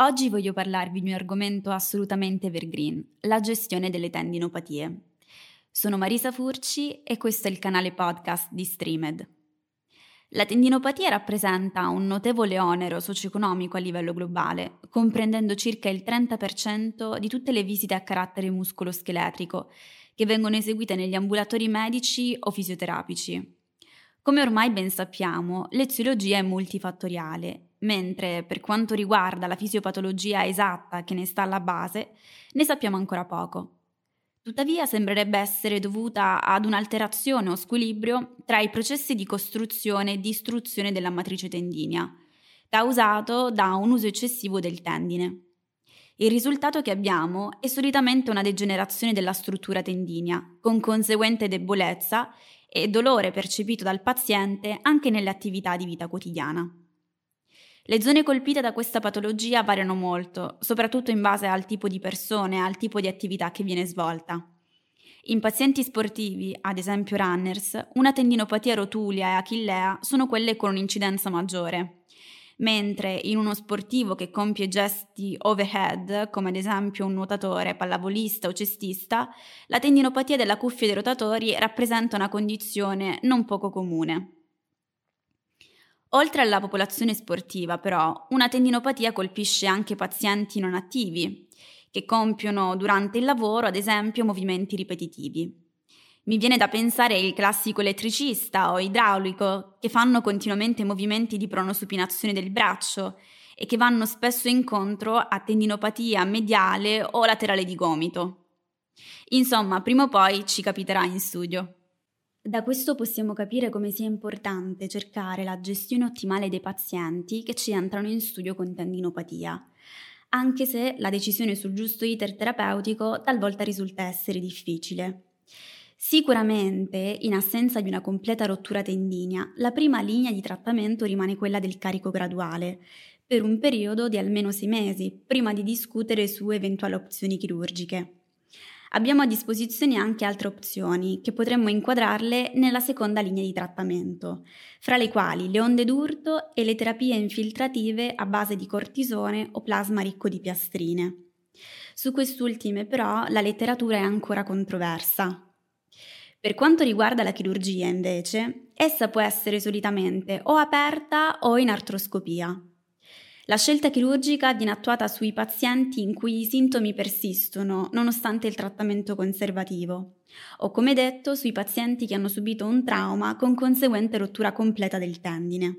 Oggi voglio parlarvi di un argomento assolutamente evergreen, la gestione delle tendinopatie. Sono Marisa Furci e questo è il canale podcast di Streamed. La tendinopatia rappresenta un notevole onero socio-economico a livello globale, comprendendo circa il 30% di tutte le visite a carattere muscoloscheletrico che vengono eseguite negli ambulatori medici o fisioterapici. Come ormai ben sappiamo, l'eziologia è multifattoriale mentre per quanto riguarda la fisiopatologia esatta che ne sta alla base, ne sappiamo ancora poco. Tuttavia sembrerebbe essere dovuta ad un'alterazione o squilibrio tra i processi di costruzione e distruzione della matrice tendinea, causato da un uso eccessivo del tendine. Il risultato che abbiamo è solitamente una degenerazione della struttura tendinea, con conseguente debolezza e dolore percepito dal paziente anche nelle attività di vita quotidiana. Le zone colpite da questa patologia variano molto, soprattutto in base al tipo di persone al tipo di attività che viene svolta. In pazienti sportivi, ad esempio runners, una tendinopatia rotulea e achillea sono quelle con un'incidenza maggiore, mentre in uno sportivo che compie gesti overhead, come ad esempio un nuotatore, pallavolista o cestista, la tendinopatia della cuffia dei rotatori rappresenta una condizione non poco comune. Oltre alla popolazione sportiva, però, una tendinopatia colpisce anche pazienti non attivi, che compiono durante il lavoro, ad esempio, movimenti ripetitivi. Mi viene da pensare il classico elettricista o idraulico, che fanno continuamente movimenti di pronosupinazione del braccio e che vanno spesso incontro a tendinopatia mediale o laterale di gomito. Insomma, prima o poi ci capiterà in studio. Da questo possiamo capire come sia importante cercare la gestione ottimale dei pazienti che ci entrano in studio con tendinopatia, anche se la decisione sul giusto iter terapeutico talvolta risulta essere difficile. Sicuramente, in assenza di una completa rottura tendinea, la prima linea di trattamento rimane quella del carico graduale, per un periodo di almeno sei mesi, prima di discutere su eventuali opzioni chirurgiche. Abbiamo a disposizione anche altre opzioni che potremmo inquadrarle nella seconda linea di trattamento, fra le quali le onde d'urto e le terapie infiltrative a base di cortisone o plasma ricco di piastrine. Su quest'ultime però la letteratura è ancora controversa. Per quanto riguarda la chirurgia, invece, essa può essere solitamente o aperta o in artroscopia. La scelta chirurgica viene attuata sui pazienti in cui i sintomi persistono nonostante il trattamento conservativo o come detto sui pazienti che hanno subito un trauma con conseguente rottura completa del tendine.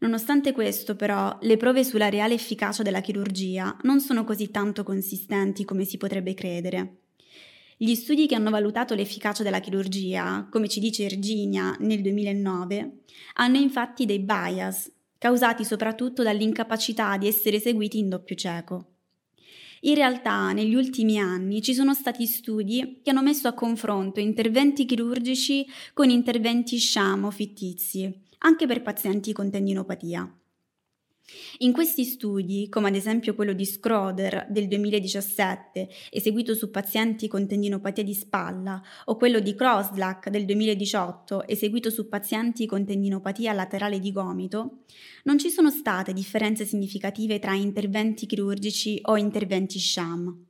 Nonostante questo, però, le prove sulla reale efficacia della chirurgia non sono così tanto consistenti come si potrebbe credere. Gli studi che hanno valutato l'efficacia della chirurgia, come ci dice Virginia nel 2009, hanno infatti dei bias causati soprattutto dall'incapacità di essere eseguiti in doppio cieco. In realtà, negli ultimi anni ci sono stati studi che hanno messo a confronto interventi chirurgici con interventi sham o fittizi, anche per pazienti con tendinopatia. In questi studi, come ad esempio quello di Schroeder del 2017, eseguito su pazienti con tendinopatia di spalla, o quello di Crosslack del 2018, eseguito su pazienti con tendinopatia laterale di gomito, non ci sono state differenze significative tra interventi chirurgici o interventi sham.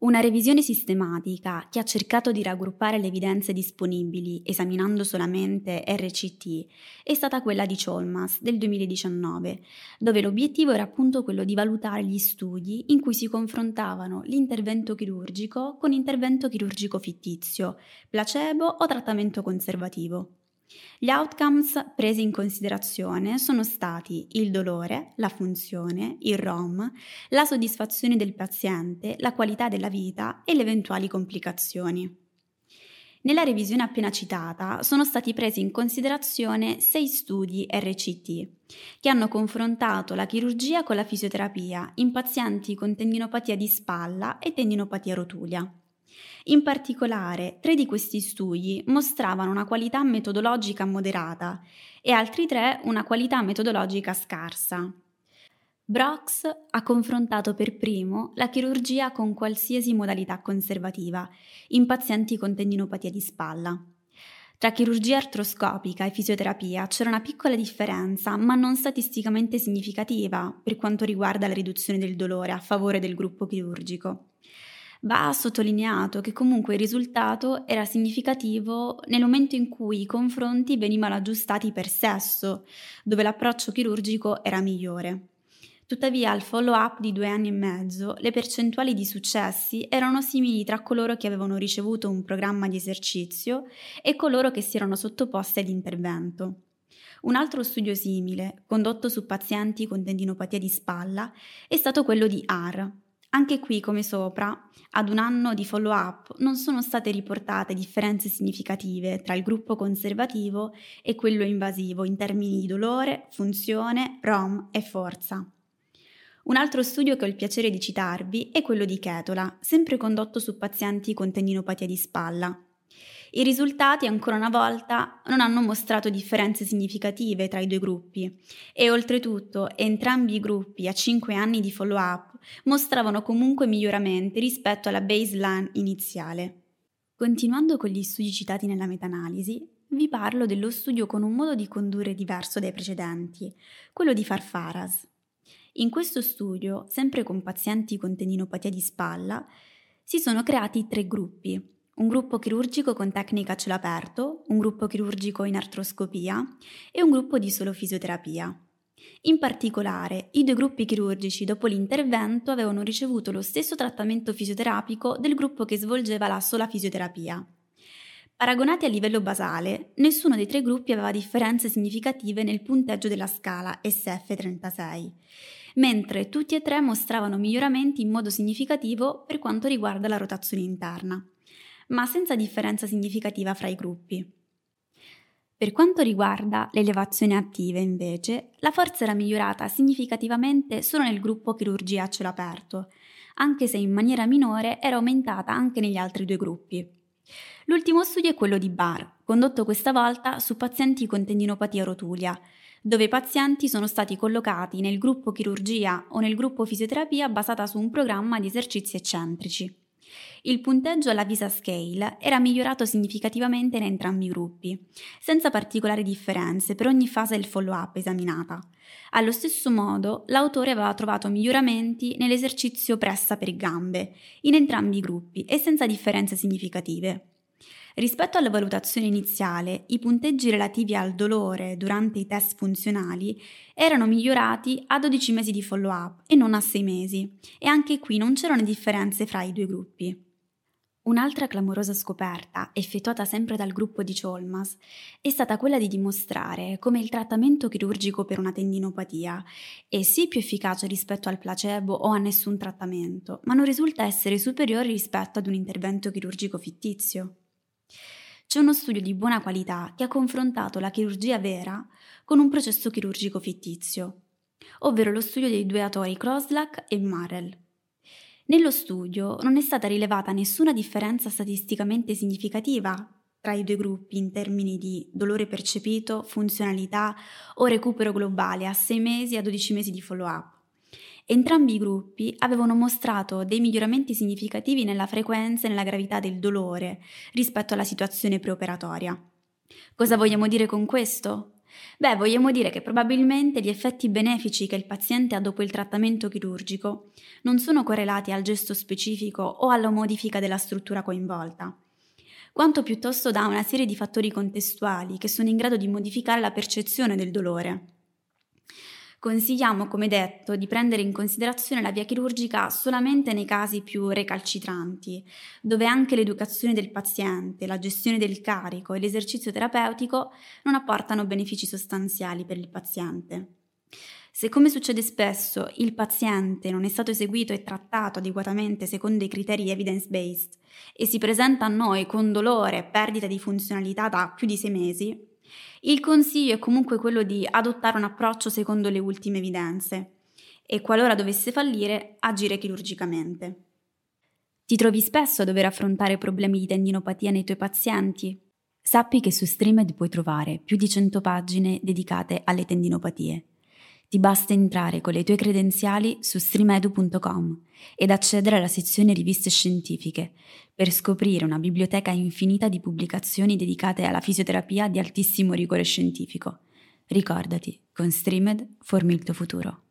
Una revisione sistematica che ha cercato di raggruppare le evidenze disponibili esaminando solamente RCT è stata quella di Cholmas del 2019, dove l'obiettivo era appunto quello di valutare gli studi in cui si confrontavano l'intervento chirurgico con intervento chirurgico fittizio, placebo o trattamento conservativo. Gli outcomes presi in considerazione sono stati il dolore, la funzione, il ROM, la soddisfazione del paziente, la qualità della vita e le eventuali complicazioni. Nella revisione appena citata sono stati presi in considerazione sei studi RCT che hanno confrontato la chirurgia con la fisioterapia in pazienti con tendinopatia di spalla e tendinopatia rotulia. In particolare, tre di questi studi mostravano una qualità metodologica moderata e altri tre una qualità metodologica scarsa. Brox ha confrontato per primo la chirurgia con qualsiasi modalità conservativa in pazienti con tendinopatia di spalla. Tra chirurgia artroscopica e fisioterapia c'era una piccola differenza, ma non statisticamente significativa per quanto riguarda la riduzione del dolore a favore del gruppo chirurgico. Va sottolineato che comunque il risultato era significativo nel momento in cui i confronti venivano aggiustati per sesso, dove l'approccio chirurgico era migliore. Tuttavia, al follow-up di due anni e mezzo, le percentuali di successi erano simili tra coloro che avevano ricevuto un programma di esercizio e coloro che si erano sottoposti all'intervento. Un altro studio simile, condotto su pazienti con tendinopatia di spalla, è stato quello di AR. Anche qui, come sopra, ad un anno di follow-up non sono state riportate differenze significative tra il gruppo conservativo e quello invasivo in termini di dolore, funzione, ROM e forza. Un altro studio che ho il piacere di citarvi è quello di Chetola, sempre condotto su pazienti con tendinopatia di spalla. I risultati, ancora una volta, non hanno mostrato differenze significative tra i due gruppi e oltretutto entrambi i gruppi a 5 anni di follow-up mostravano comunque miglioramenti rispetto alla baseline iniziale. Continuando con gli studi citati nella meta-analisi, vi parlo dello studio con un modo di condurre diverso dai precedenti, quello di Farfaras. In questo studio, sempre con pazienti con tendinopatia di spalla, si sono creati tre gruppi. Un gruppo chirurgico con tecnica a cielo aperto, un gruppo chirurgico in artroscopia e un gruppo di solo fisioterapia. In particolare, i due gruppi chirurgici dopo l'intervento avevano ricevuto lo stesso trattamento fisioterapico del gruppo che svolgeva la sola fisioterapia. Paragonati a livello basale, nessuno dei tre gruppi aveva differenze significative nel punteggio della scala SF36 mentre tutti e tre mostravano miglioramenti in modo significativo per quanto riguarda la rotazione interna, ma senza differenza significativa fra i gruppi. Per quanto riguarda le elevazioni attive, invece, la forza era migliorata significativamente solo nel gruppo chirurgia a cielo aperto, anche se in maniera minore era aumentata anche negli altri due gruppi. L'ultimo studio è quello di Barr, condotto questa volta su pazienti con tendinopatia rotulia, dove i pazienti sono stati collocati nel gruppo chirurgia o nel gruppo fisioterapia basata su un programma di esercizi eccentrici. Il punteggio alla Visa Scale era migliorato significativamente in entrambi i gruppi, senza particolari differenze per ogni fase del follow-up esaminata. Allo stesso modo, l'autore aveva trovato miglioramenti nell'esercizio pressa per gambe, in entrambi i gruppi e senza differenze significative. Rispetto alla valutazione iniziale, i punteggi relativi al dolore durante i test funzionali erano migliorati a 12 mesi di follow-up e non a 6 mesi, e anche qui non c'erano differenze fra i due gruppi. Un'altra clamorosa scoperta, effettuata sempre dal gruppo di Cholmas, è stata quella di dimostrare come il trattamento chirurgico per una tendinopatia è sì più efficace rispetto al placebo o a nessun trattamento, ma non risulta essere superiore rispetto ad un intervento chirurgico fittizio. C'è uno studio di buona qualità che ha confrontato la chirurgia vera con un processo chirurgico fittizio, ovvero lo studio dei due autori Kroslak e Marel. Nello studio non è stata rilevata nessuna differenza statisticamente significativa tra i due gruppi in termini di dolore percepito, funzionalità o recupero globale a 6 mesi a 12 mesi di follow-up. Entrambi i gruppi avevano mostrato dei miglioramenti significativi nella frequenza e nella gravità del dolore rispetto alla situazione preoperatoria. Cosa vogliamo dire con questo? Beh, vogliamo dire che probabilmente gli effetti benefici che il paziente ha dopo il trattamento chirurgico non sono correlati al gesto specifico o alla modifica della struttura coinvolta, quanto piuttosto da una serie di fattori contestuali che sono in grado di modificare la percezione del dolore. Consigliamo, come detto, di prendere in considerazione la via chirurgica solamente nei casi più recalcitranti, dove anche l'educazione del paziente, la gestione del carico e l'esercizio terapeutico non apportano benefici sostanziali per il paziente. Se come succede spesso il paziente non è stato eseguito e trattato adeguatamente secondo i criteri evidence-based e si presenta a noi con dolore e perdita di funzionalità da più di sei mesi, il consiglio è comunque quello di adottare un approccio secondo le ultime evidenze e qualora dovesse fallire agire chirurgicamente. Ti trovi spesso a dover affrontare problemi di tendinopatia nei tuoi pazienti? Sappi che su Streamed puoi trovare più di 100 pagine dedicate alle tendinopatie. Ti basta entrare con le tue credenziali su streamedu.com ed accedere alla sezione riviste scientifiche per scoprire una biblioteca infinita di pubblicazioni dedicate alla fisioterapia di altissimo rigore scientifico. Ricordati, con Streamed formi il tuo futuro.